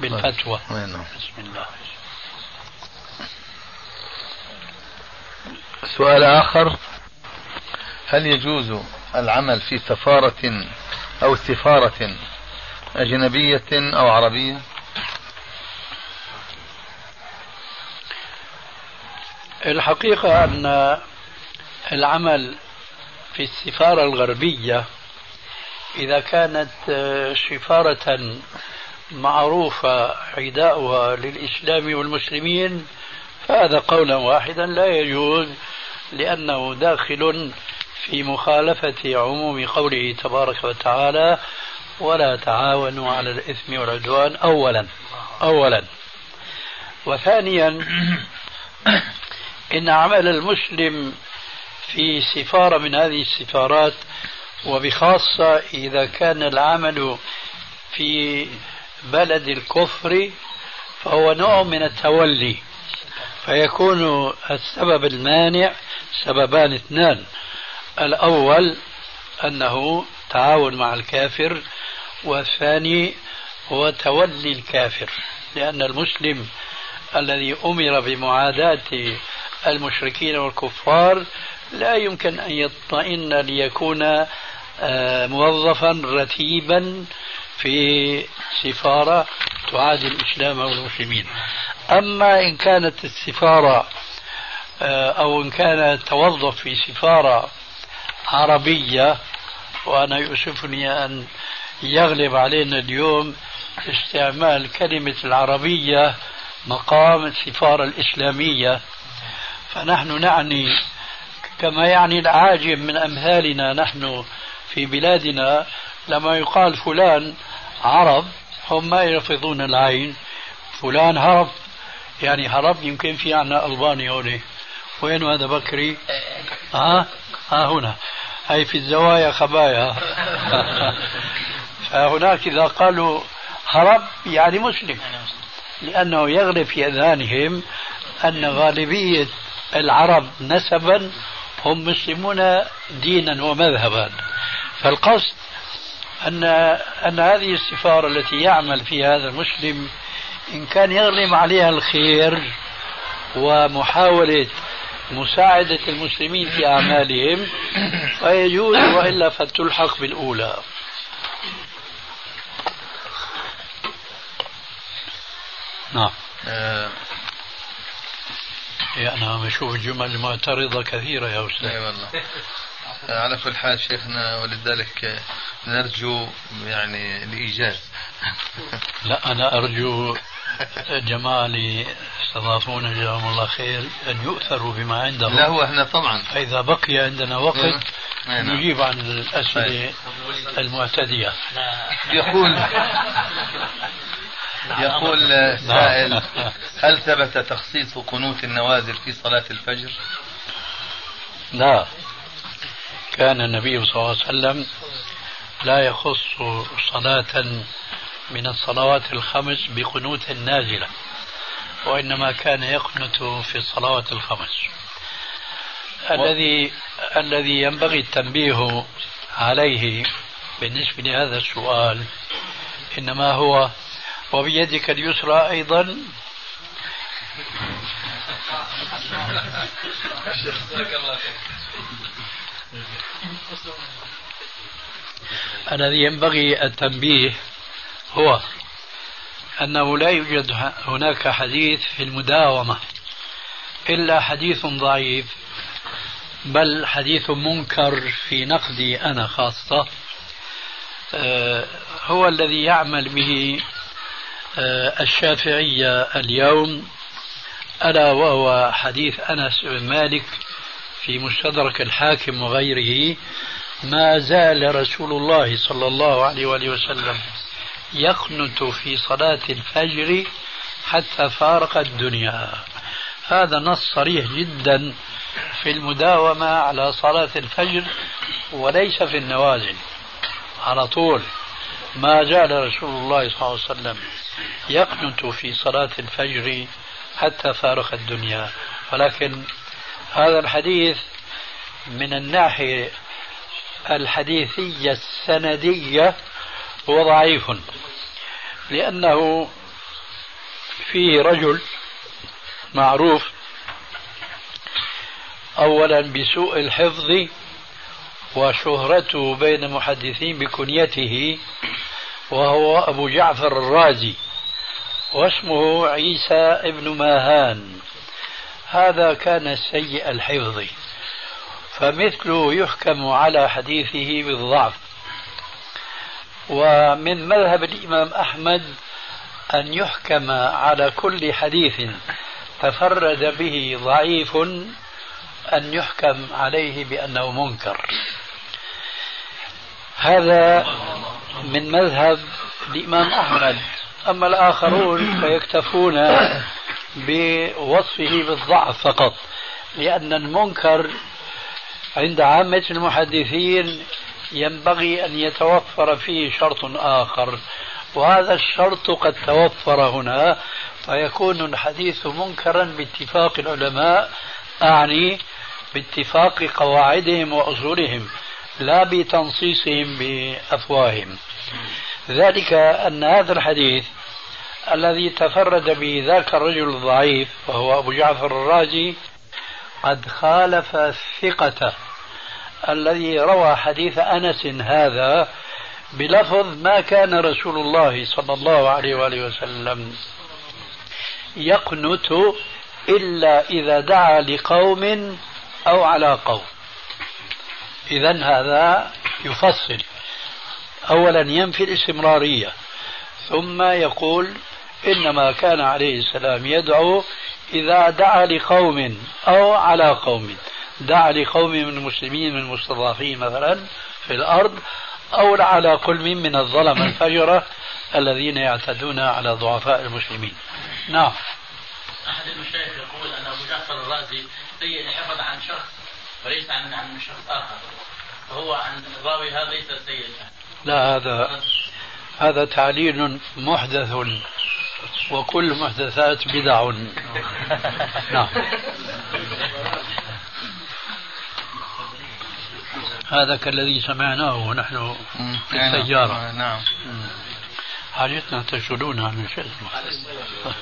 بالفتوى. أي نعم. بسم الله. سؤال آخر. هل يجوز العمل في سفارة أو سفارة أجنبية أو عربية؟ الحقيقة أن العمل في السفارة الغربية إذا كانت سفارة معروفة عداؤها للإسلام والمسلمين فهذا قولا واحدا لا يجوز لأنه داخل في مخالفة عموم قوله تبارك وتعالى ولا تعاونوا على الإثم والعدوان أولا. أولا. وثانيا إن عمل المسلم في سفارة من هذه السفارات وبخاصة إذا كان العمل في بلد الكفر فهو نوع من التولي فيكون السبب المانع سببان اثنان. الأول أنه تعاون مع الكافر والثاني هو تولي الكافر لأن المسلم الذي أمر بمعاداة المشركين والكفار لا يمكن أن يطمئن ليكون آه، موظفا رتيبا في سفارة تعادي الإسلام والمسلمين. أما إن كانت السفارة آه، أو إن كان توظف في سفارة عربية وأنا يؤسفني أن يغلب علينا اليوم استعمال كلمة العربية مقام السفارة الإسلامية. فنحن نعني كما يعني العاجم من أمثالنا نحن في بلادنا لما يقال فلان عرب هم ما يلفظون العين. فلان هرب يعني هرب يمكن في عنا ألباني هون وين هذا بكري؟ ها؟ ها هنا. هي في الزوايا خبايا. فهناك إذا قالوا هرب يعني مسلم. لأنه يغلب في أذهانهم أن غالبية العرب نسبا هم مسلمون دينا ومذهبا. فالقصد أن أن هذه السفارة التي يعمل فيها هذا المسلم إن كان يغلب عليها الخير ومحاولة مساعدة المسلمين في أعمالهم فيجوز وإلا فتلحق بالأولى. نعم. آه أنا بشوف جمل معترضة كثيرة يا أستاذ. أي والله. آه، على كل حال شيخنا ولذلك نرجو يعني الإيجاز. لا أنا أرجو الجماعة اللي استضافونا جزاهم الله خير أن يؤثروا بما عندهم. لا هو إحنا طبعا. فإذا بقي عندنا وقت أي نعم. نجيب عن الأسئلة المعتدية. يقول يقول سائل هل ثبت تخصيص قنوت النوازل في صلاة الفجر؟ لا. كان النبي صلى الله عليه وسلم لا يخص صلاة من الصلوات الخمس بقنوت نازلة وإنما كان يقنت في الصلوات الخمس. الذي الذي ينبغي التنبيه عليه بالنسبة لهذا السؤال إنما هو وبيدك اليسرى أيضا. الذي ينبغي التنبيه هو أنه لا يوجد هناك حديث في المداومة إلا حديث ضعيف بل حديث منكر في نقدي أنا خاصة آه، هو الذي يعمل به آه، الشافعية اليوم ألا وهو حديث أنس بن مالك في مستدرك الحاكم وغيره ما زال رسول الله صلى الله عليه وآله وسلم يقنت في صلاة الفجر حتى فارق الدنيا. هذا نص صريح جدا في المداومة على صلاة الفجر وليس في النوازل. على طول ما زال رسول الله صلى الله عليه وسلم يقنت في صلاة الفجر حتى فارق الدنيا. ولكن هذا الحديث من الناحية الحديثية السندية هو ضعيف. لأنه فيه رجل معروف أولا بسوء الحفظ وشهرته بين المحدثين بكنيته وهو أبو جعفر الرازي واسمه عيسى ابن ماهان. هذا كان سيء الحفظ. فمثله يحكم على حديثه بالضعف. ومن مذهب الإمام أحمد أن يحكم على كل حديث تفرد به ضعيف أن يحكم عليه بأنه منكر. هذا من مذهب الإمام أحمد. أما الآخرون فيكتفون بوصفه بالضعف فقط لأن المنكر عند عامة المحدثين ينبغي أن يتوفر فيه شرط آخر. وهذا الشرط قد توفر هنا فيكون الحديث منكرا باتفاق العلماء أعني باتفاق قواعدهم وأصولهم لا بتنصيصهم بأفواههم. ذلك أن هذا الحديث الذي تفرد به ذاك الرجل الضعيف وهو أبو جعفر الرازي قد خالف الثقة الذي روى حديث أنس هذا بلفظ ما كان رسول الله صلى الله عليه وآله وسلم يقنت إلا إذا دعا لقوم أو على قوم. إذا هذا يفصل. أولا ينفي الاستمرارية ثم يقول إنما كان عليه السلام يدعو إذا دعا لقوم أو على قوم. دعا لقوم من المسلمين من المستضعفين مثلا في الأرض أو على كل من الظلم الفجرة الذين يعتدون على ضعفاء المسلمين. نعم. أحد المشايخ يقول أن أبو جعفر الرازي سيء الحفظ عن شخص وليس عن عن شخص آخر فهو عن الراوي هذا ليس سيء لا هذا هذا تعليل محدث وكل محدثات بدع. نعم. هذا كالذي سمعناه ونحن في السيارة. نعم. حاجتنا تشغلون عن شيء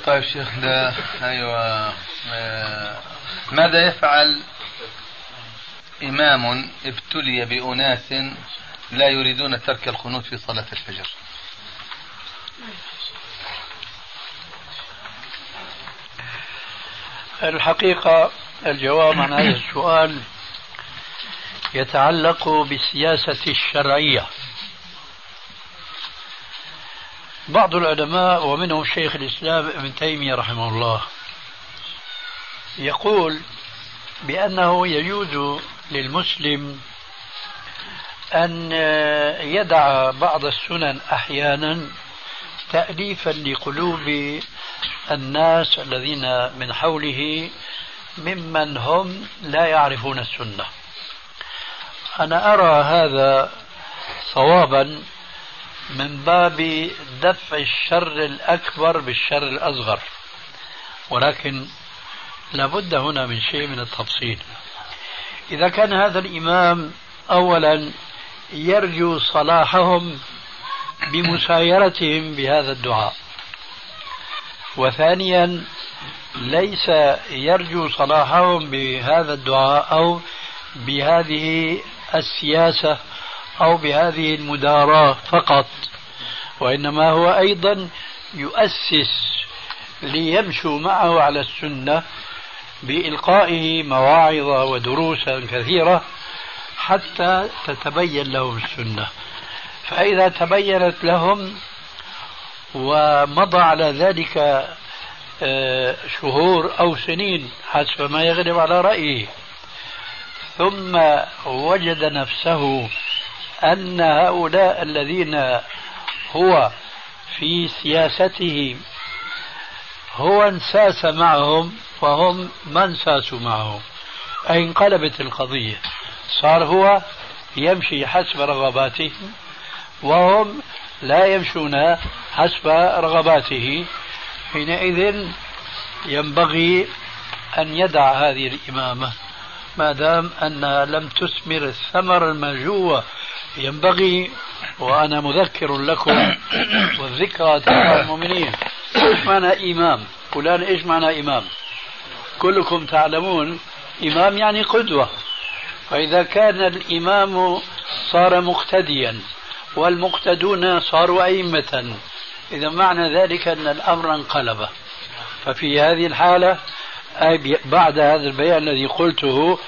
طيب شيخ ده أيوه آه، ماذا يفعل إمام ابتلي بأناس لا يريدون ترك القنوت في صلاة الفجر؟ الحقيقة الجواب عن هذا السؤال يتعلق بالسياسة الشرعية. بعض العلماء ومنهم شيخ الإسلام ابن تيمية رحمه الله يقول بأنه يجوز للمسلم أن يدع بعض السنن أحيانا تأليفا لقلوب الناس الذين من حوله ممن هم لا يعرفون السنة. أنا أرى هذا صوابا من باب دفع الشر الأكبر بالشر الأصغر. ولكن لابد هنا من شيء من التفصيل. إذا كان هذا الإمام أولا يرجو صلاحهم بمسايرتهم بهذا الدعاء. وثانيا ليس يرجو صلاحهم بهذا الدعاء أو بهذه السياسة أو بهذه المداراة فقط وإنما هو أيضا يؤسس ليمشوا معه على السنة بإلقائه مواعظ ودروسا كثيرة حتى تتبين لهم السنة. فإذا تبينت لهم ومضى على ذلك آه، شهور أو سنين حسب ما يغلب على رأيه. ثم وجد نفسه أن هؤلاء الذين هو في سياسته هو انساس معهم فهم ما انساسوا معه أي انقلبت القضية. صار هو يمشي حسب رغباتهم وهم لا يمشون حسب رغباته. حينئذ ينبغي أن يدع هذه الإمامة. ما دام أنها لم تثمر الثمر المرجوة ينبغي وأنا مذكر لكم والذكرى تنفع المؤمنين. إيش معنى إمام؟ فلان إيش معنى إمام؟ كلكم تعلمون إمام يعني قدوة. فإذا كان الإمام صار مقتديا والمقتدون صاروا أئمة إذا معنى ذلك أن الأمر انقلب. ففي هذه الحالة أي بعد هذا البيان الذي قلته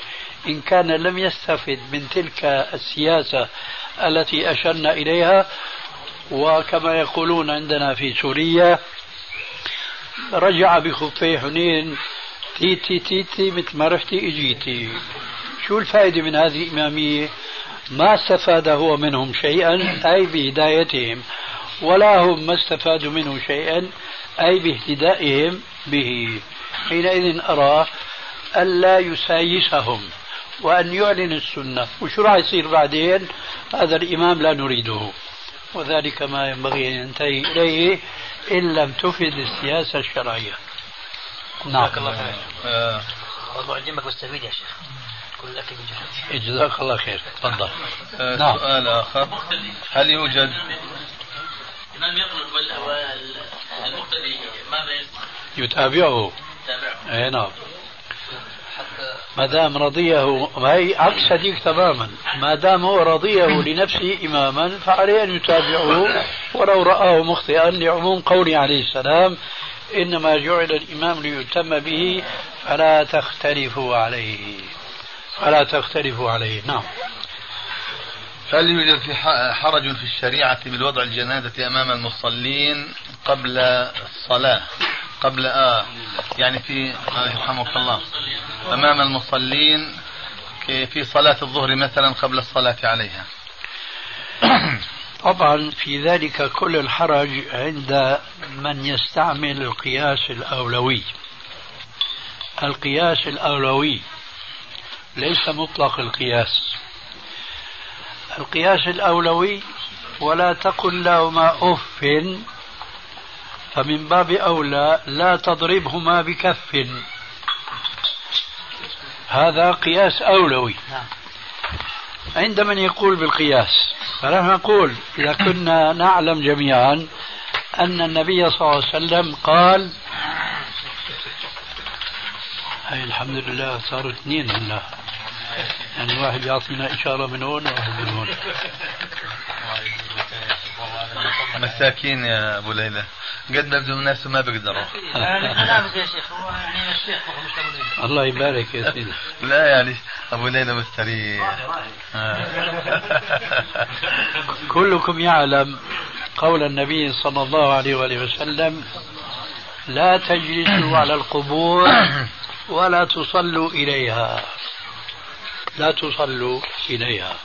إن كان لم يستفد من تلك السياسة التي أشرنا إليها وكما يقولون عندنا في سوريا رجع بخفي حنين تيتي تيتي مثل ما رحتي إجيتي. شو الفائدة من هذه الإمامية ما استفاد هو منهم شيئا أي بهدايتهم ولا هم ما استفادوا منه شيئا أي باهتدائهم به. حينئذ أرى ألا يسايسهم وأن يعلن السنة. وشو راح يصير بعدين؟ هذا الإمام لا نريده. وذلك ما ينبغي أن ينتهي إليه إن لم تفد السياسة الشرعية. نعم. الله خير. آه، موضوع الجنبك مستفيد يا شيخ. جزاك الله خير. تفضل. آه، نعم. سؤال آخر. هل يوجد؟ الإمام يقنط والمقتدي ماذا يصنع؟ يتابعه. اي نعم. ما دام رضيه ما هي عكس هذيك تماما. ما دام هو رضيه لنفسه إماما فعليه أن يتابعه ولو رآه مخطئا لعموم قوله عليه السلام إنما جعل الإمام ليتم به فلا تختلفوا عليه. فلا تختلفوا عليه. نعم. هل يوجد في حرج في الشريعة بالوضع الجنازة أمام المصلين قبل الصلاة؟ قبل آه يعني في آه يرحمك الله. أمام المصلين في صلاة الظهر مثلا قبل الصلاة عليها. طبعا في ذلك كل الحرج عند من يستعمل القياس الأولوي. القياس الأولوي ليس مطلق القياس. القياس الأولوي ولا تقل لهما أف فمن باب أولى لا تضربهما بكف. هذا قياس أولوي. عند من يقول بالقياس فنحن نقول إذا كنا نعلم جميعا أن النبي صلى الله عليه وسلم قال هاي الحمد لله صاروا اثنين هلا. يعني واحد يعطينا إشارة من هون وواحد من هون. مساكين يا أبو ليلى. قد ما بدهم الناس ما بيقدروا. أنا يا شيخ هو يعني الشيخ. الله يبارك يا سيدي. لا يعني أبو ليلى مستريح. آه. كلكم يعلم قول النبي صلى الله عليه وآله وسلم لا تجلسوا على القبور ولا تصلوا إليها. لا تصلوا إليها.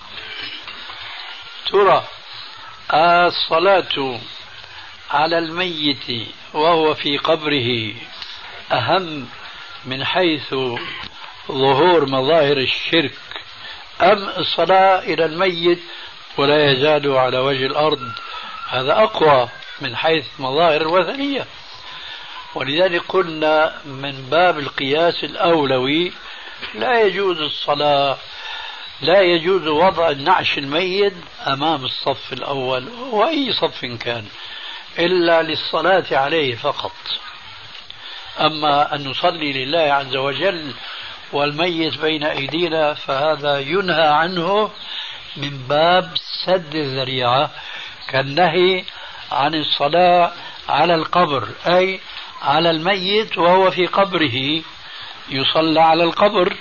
ترى الصلاة على الميت وهو في قبره أهم من حيث ظهور مظاهر الشرك. أم الصلاة إلى الميت ولا يزال على وجه الأرض؟ هذا أقوى من حيث مظاهر الوثنية. ولذلك قلنا من باب القياس الأولوي لا يجوز الصلاة لا يجوز وضع النعش الميت أمام الصف الأول وأي صف كان إلا للصلاة عليه فقط. أما أن نصلي لله عز وجل والميت بين أيدينا فهذا ينهى عنه من باب سد الذريعة كالنهي عن الصلاة على القبر أي على الميت وهو في قبره يصلى على القبر.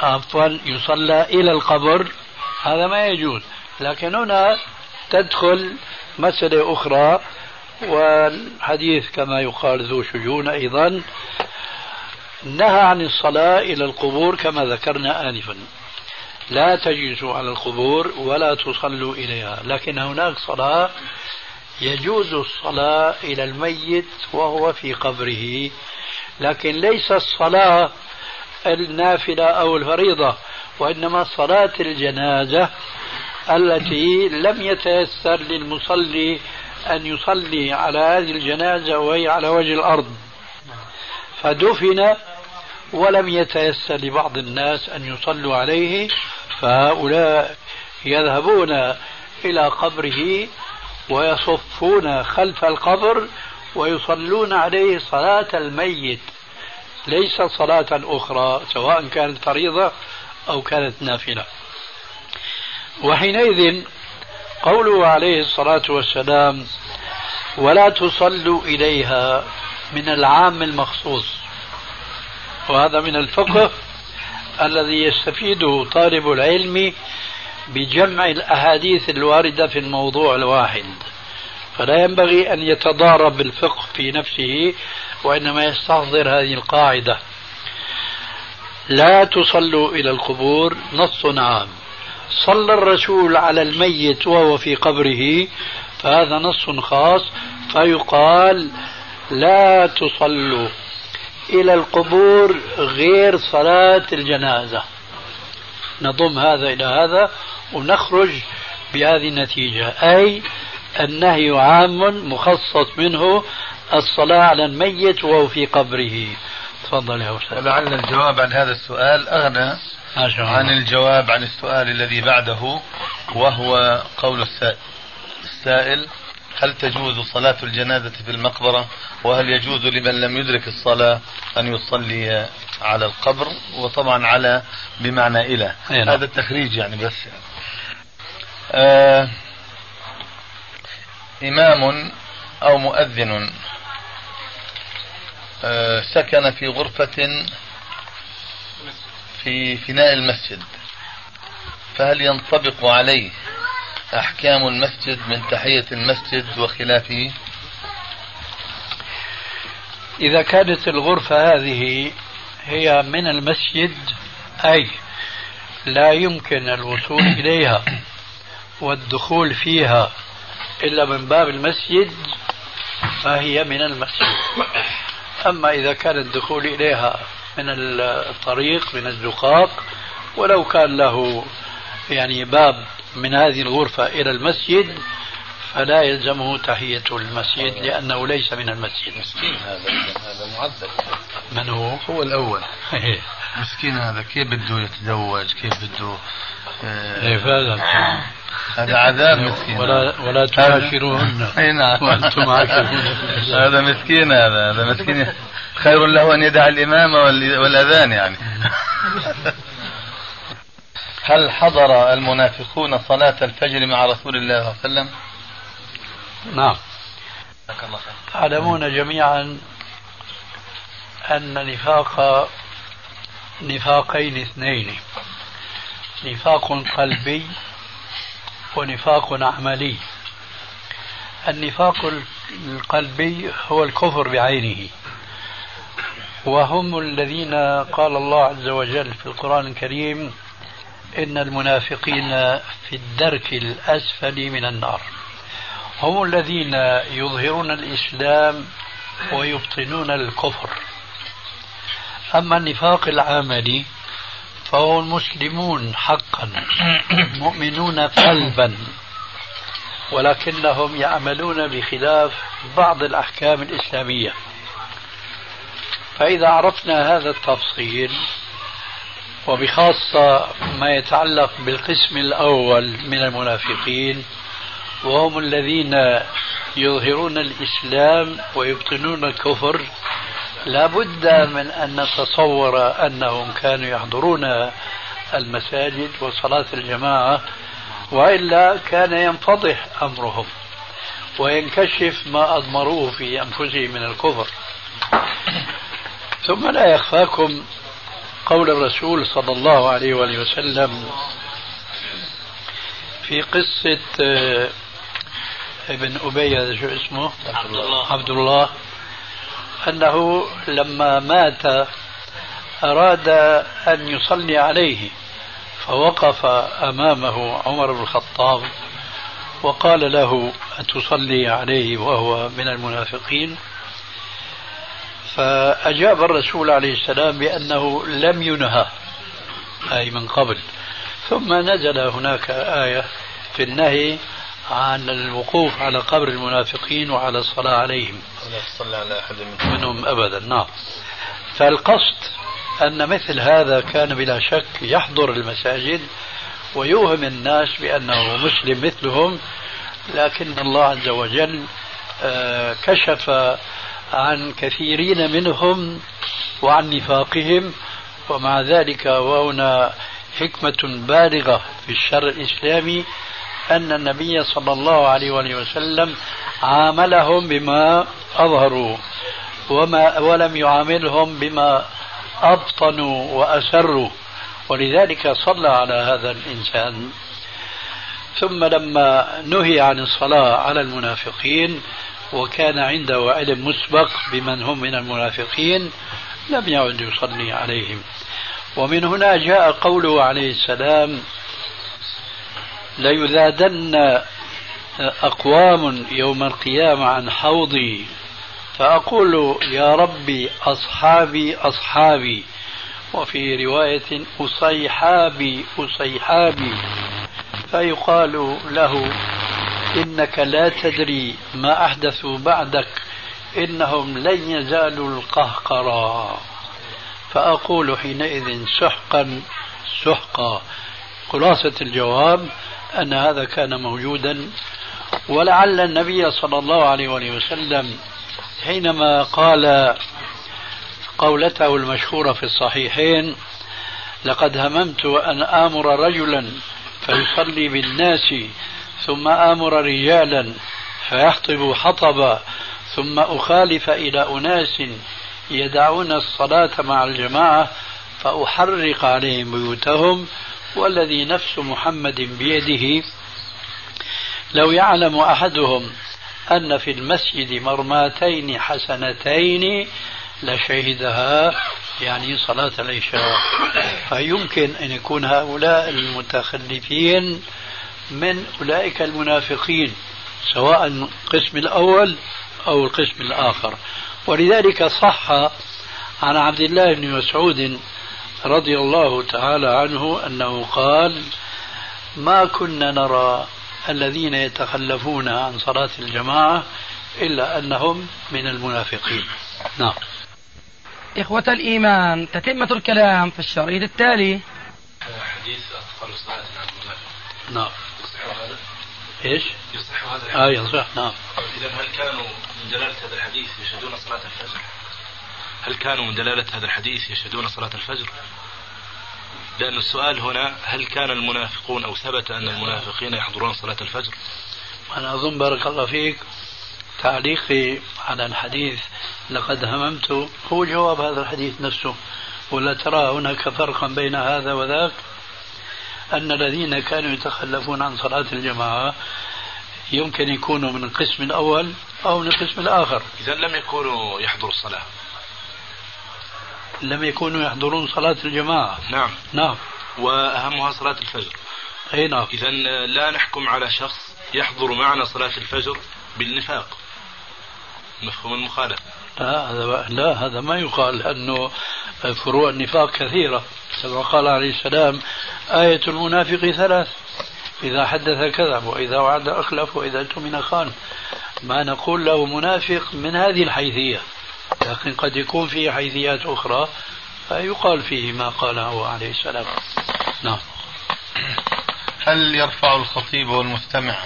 عفوا يصلى إلى القبر. هذا ما يجوز. لكن هنا تدخل مسألة أخرى والحديث كما يقال ذو شجون أيضا. نهى عن الصلاة إلى القبور كما ذكرنا آنفا. لا تجلسوا على القبور ولا تصلوا إليها. لكن هناك صلاة يجوز الصلاة إلى الميت وهو في قبره. لكن ليس الصلاة النافلة أو الفريضة وإنما صلاة الجنازة التي لم يتيسر للمصلي أن يصلي على هذه الجنازة وهي على وجه الأرض. فدفن ولم يتيسر لبعض الناس أن يصلوا عليه فهؤلاء يذهبون إلى قبره ويصفون خلف القبر ويصلون عليه صلاة الميت. ليس صلاة أخرى سواء كانت فريضة أو كانت نافلة. وحينئذ قوله عليه الصلاة والسلام ولا تصلوا إليها من العام المخصوص. وهذا من الفقه الذي يستفيده طالب العلم بجمع الأحاديث الواردة في الموضوع الواحد. فلا ينبغي أن يتضارب بالفقه في نفسه وإنما يستحضر هذه القاعدة. لا تصلوا إلى القبور نص عام. صلى الرسول على الميت وهو في قبره فهذا نص خاص فيقال لا تصلوا إلى القبور غير صلاة الجنازة. نضم هذا إلى هذا ونخرج بهذه النتيجة. أي النهي عام مخصص منه الصلاة على الميت وهو في قبره. تفضل يا أستاذ. ولعل الجواب عن هذا السؤال أغنى عن الجواب عن السؤال الذي بعده وهو قول السائل. هل تجوز صلاة الجنازة في المقبرة؟ وهل يجوز لمن لم يدرك الصلاة أن يصلي على القبر؟ وطبعا على بمعنى إلى. نعم. هذا التخريج يعني بس. يعني. آه إمام أو مؤذن سكن في غرفة في فناء المسجد. فهل ينطبق عليه أحكام المسجد من تحية المسجد وخلافه؟ إذا كانت الغرفة هذه هي من المسجد أي لا يمكن الوصول إليها والدخول فيها إلا من باب المسجد فهي من المسجد. أما إذا كان الدخول إليها من الطريق من الزقاق ولو كان له يعني باب من هذه الغرفة إلى المسجد فلا يلزمه تحية المسجد لأنه ليس من المسجد. مسكين هذا هذا معذب من هو؟ هو الأول. مسكين هذا كيف بده يتزوج؟ كيف بده إيه فعلا. هذا عذاب مسكين. ولا ولا تباشروهن اي نعم. وأنتم هذا مسكين هذا هذا مسكين. خير له أن يدع الامامه وال- والأذان يعني. هل حضر المنافقون صلاة الفجر مع رسول الله صلى الله عليه وسلم؟ نعم. جزاك الله خير. تعلمون جميعا أن نفاق نفاقين اثنين. نفاق قلبي ونفاق عملي. النفاق القلبي هو الكفر بعينه. وهم الذين قال الله عز وجل في القرآن الكريم إن المنافقين في الدرك الأسفل من النار. هم الذين يظهرون الإسلام ويبطنون الكفر. أما النفاق العملي فهو المسلمون حقا مؤمنون قلبا ولكنهم يعملون بخلاف بعض الأحكام الإسلامية. فإذا عرفنا هذا التفصيل وبخاصة ما يتعلق بالقسم الأول من المنافقين وهم الذين يظهرون الإسلام ويبطنون الكفر لا بد من أن نتصور أنهم كانوا يحضرون المساجد وصلاة الجماعة وإلا كان ينفضح أمرهم وينكشف ما أضمروه في أنفسهم من الكفر. ثم لا يخفاكم قول الرسول صلى الله عليه وآله وسلم في قصة آه، ابن أبي هذا شو اسمه؟ عبد الله. عبد الله. أنه لما مات أراد أن يصلي عليه فوقف أمامه عمر بن الخطاب وقال له أتصلي عليه وهو من المنافقين؟ فأجاب الرسول عليه السلام بأنه لم ينهى أي من قبل. ثم نزل هناك آية في النهي عن الوقوف على قبر المنافقين وعلى الصلاة عليهم. ولا تصلي على أحد منهم. منهم أبدا نعم. فالقصد أن مثل هذا كان بلا شك يحضر المساجد ويوهم الناس بأنه مسلم مثلهم لكن الله عز وجل آه، كشف عن كثيرين منهم وعن نفاقهم ومع ذلك وهنا حكمة بالغة في الشرع الإسلامي أن النبي صلى الله عليه وسلم عاملهم بما أظهروا وما ولم يعاملهم بما أبطنوا وأسروا. ولذلك صلى على هذا الإنسان. ثم لما نهي عن الصلاة على المنافقين وكان عنده علم مسبق بمن هم من المنافقين لم يعد يصلي عليهم. ومن هنا جاء قوله عليه السلام ليذادن أقوام يوم القيامة عن حوضي. فأقول يا ربي أصحابي أصحابي وفي رواية أصيحابي أصيحابي. فيقال له إنك لا تدري ما أحدثوا بعدك إنهم لن يزالوا القهقرا. فأقول حينئذ سحقا سحقا خلاصة الجواب أن هذا كان موجودا ولعل النبي صلى الله عليه وسلم حينما قال قولته المشهورة في الصحيحين لقد هممت أن آمر رجلا فيصلي بالناس ثم آمر رجالا فيحطب حطبا ثم أخالف إلى أناس يدعون الصلاة مع الجماعة فأحرق عليهم بيوتهم والذي نفس محمد بيده لو يعلم أحدهم أن في المسجد مرماتين حسنتين لشهدها يعني صلاة العشاء. فيمكن أن يكون هؤلاء المتخلفين من أولئك المنافقين سواء القسم الأول أو القسم الآخر. ولذلك صح عن عبد الله بن مسعود رضي الله تعالى عنه أنه قال ما كنا نرى الذين يتخلفون عن صلاة الجماعة إلا أنهم من المنافقين. نعم. إخوة الإيمان تتمة الكلام في الشريط التالي. حديث أثقل الصلاة عن المنافق. نعم. يصح هذا؟ إيش؟ يصح هذا؟ آه يصح. نعم. إذا هل كانوا من دلالة هذا الحديث يشهدون صلاة الفجر؟ هل كانوا من دلالة هذا الحديث يشهدون صلاة الفجر؟ لأن السؤال هنا هل كان المنافقون أو ثبت أن المنافقين يحضرون صلاة الفجر؟ أنا أظن بارك الله فيك تعليقي على الحديث لقد هممت هو جواب هذا الحديث نفسه ولا ترى هناك فرقا بين هذا وذاك أن الذين كانوا يتخلفون عن صلاة الجماعة يمكن يكونوا من القسم الأول أو من القسم الآخر إذا لم يكونوا يحضروا الصلاة لم يكونوا يحضرون صلاة الجماعة. نعم. نعم. وأهمها صلاة الفجر. أي نعم. إذا لا نحكم على شخص يحضر معنا صلاة الفجر بالنفاق. مفهوم المخالفة. لا هذا لا هذا ما يقال لأنه فروع النفاق كثيرة. كما قال عليه السلام آية المنافق ثلاث. إذا حدث كذب وإذا وعد أخلف وإذا اؤتمن خان ما نقول له منافق من هذه الحيثية. لكن قد يكون فيه حيثيات أخرى فيقال فيه ما قاله عليه السلام. نعم. هل يرفع الخطيب والمستمع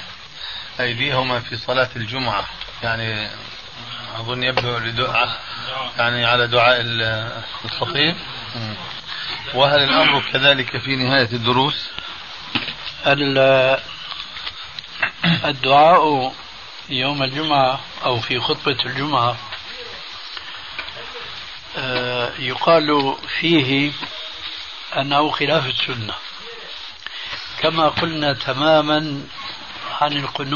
أيديهما في صلاة الجمعة؟ يعني أظن يبدو لدعاء يعني على دعاء الخطيب. وهل الأمر كذلك في نهاية الدروس؟ الدعاء يوم الجمعة أو في خطبة الجمعة يقال فيه أنه خلاف السنة. كما قلنا تماما عن القنوت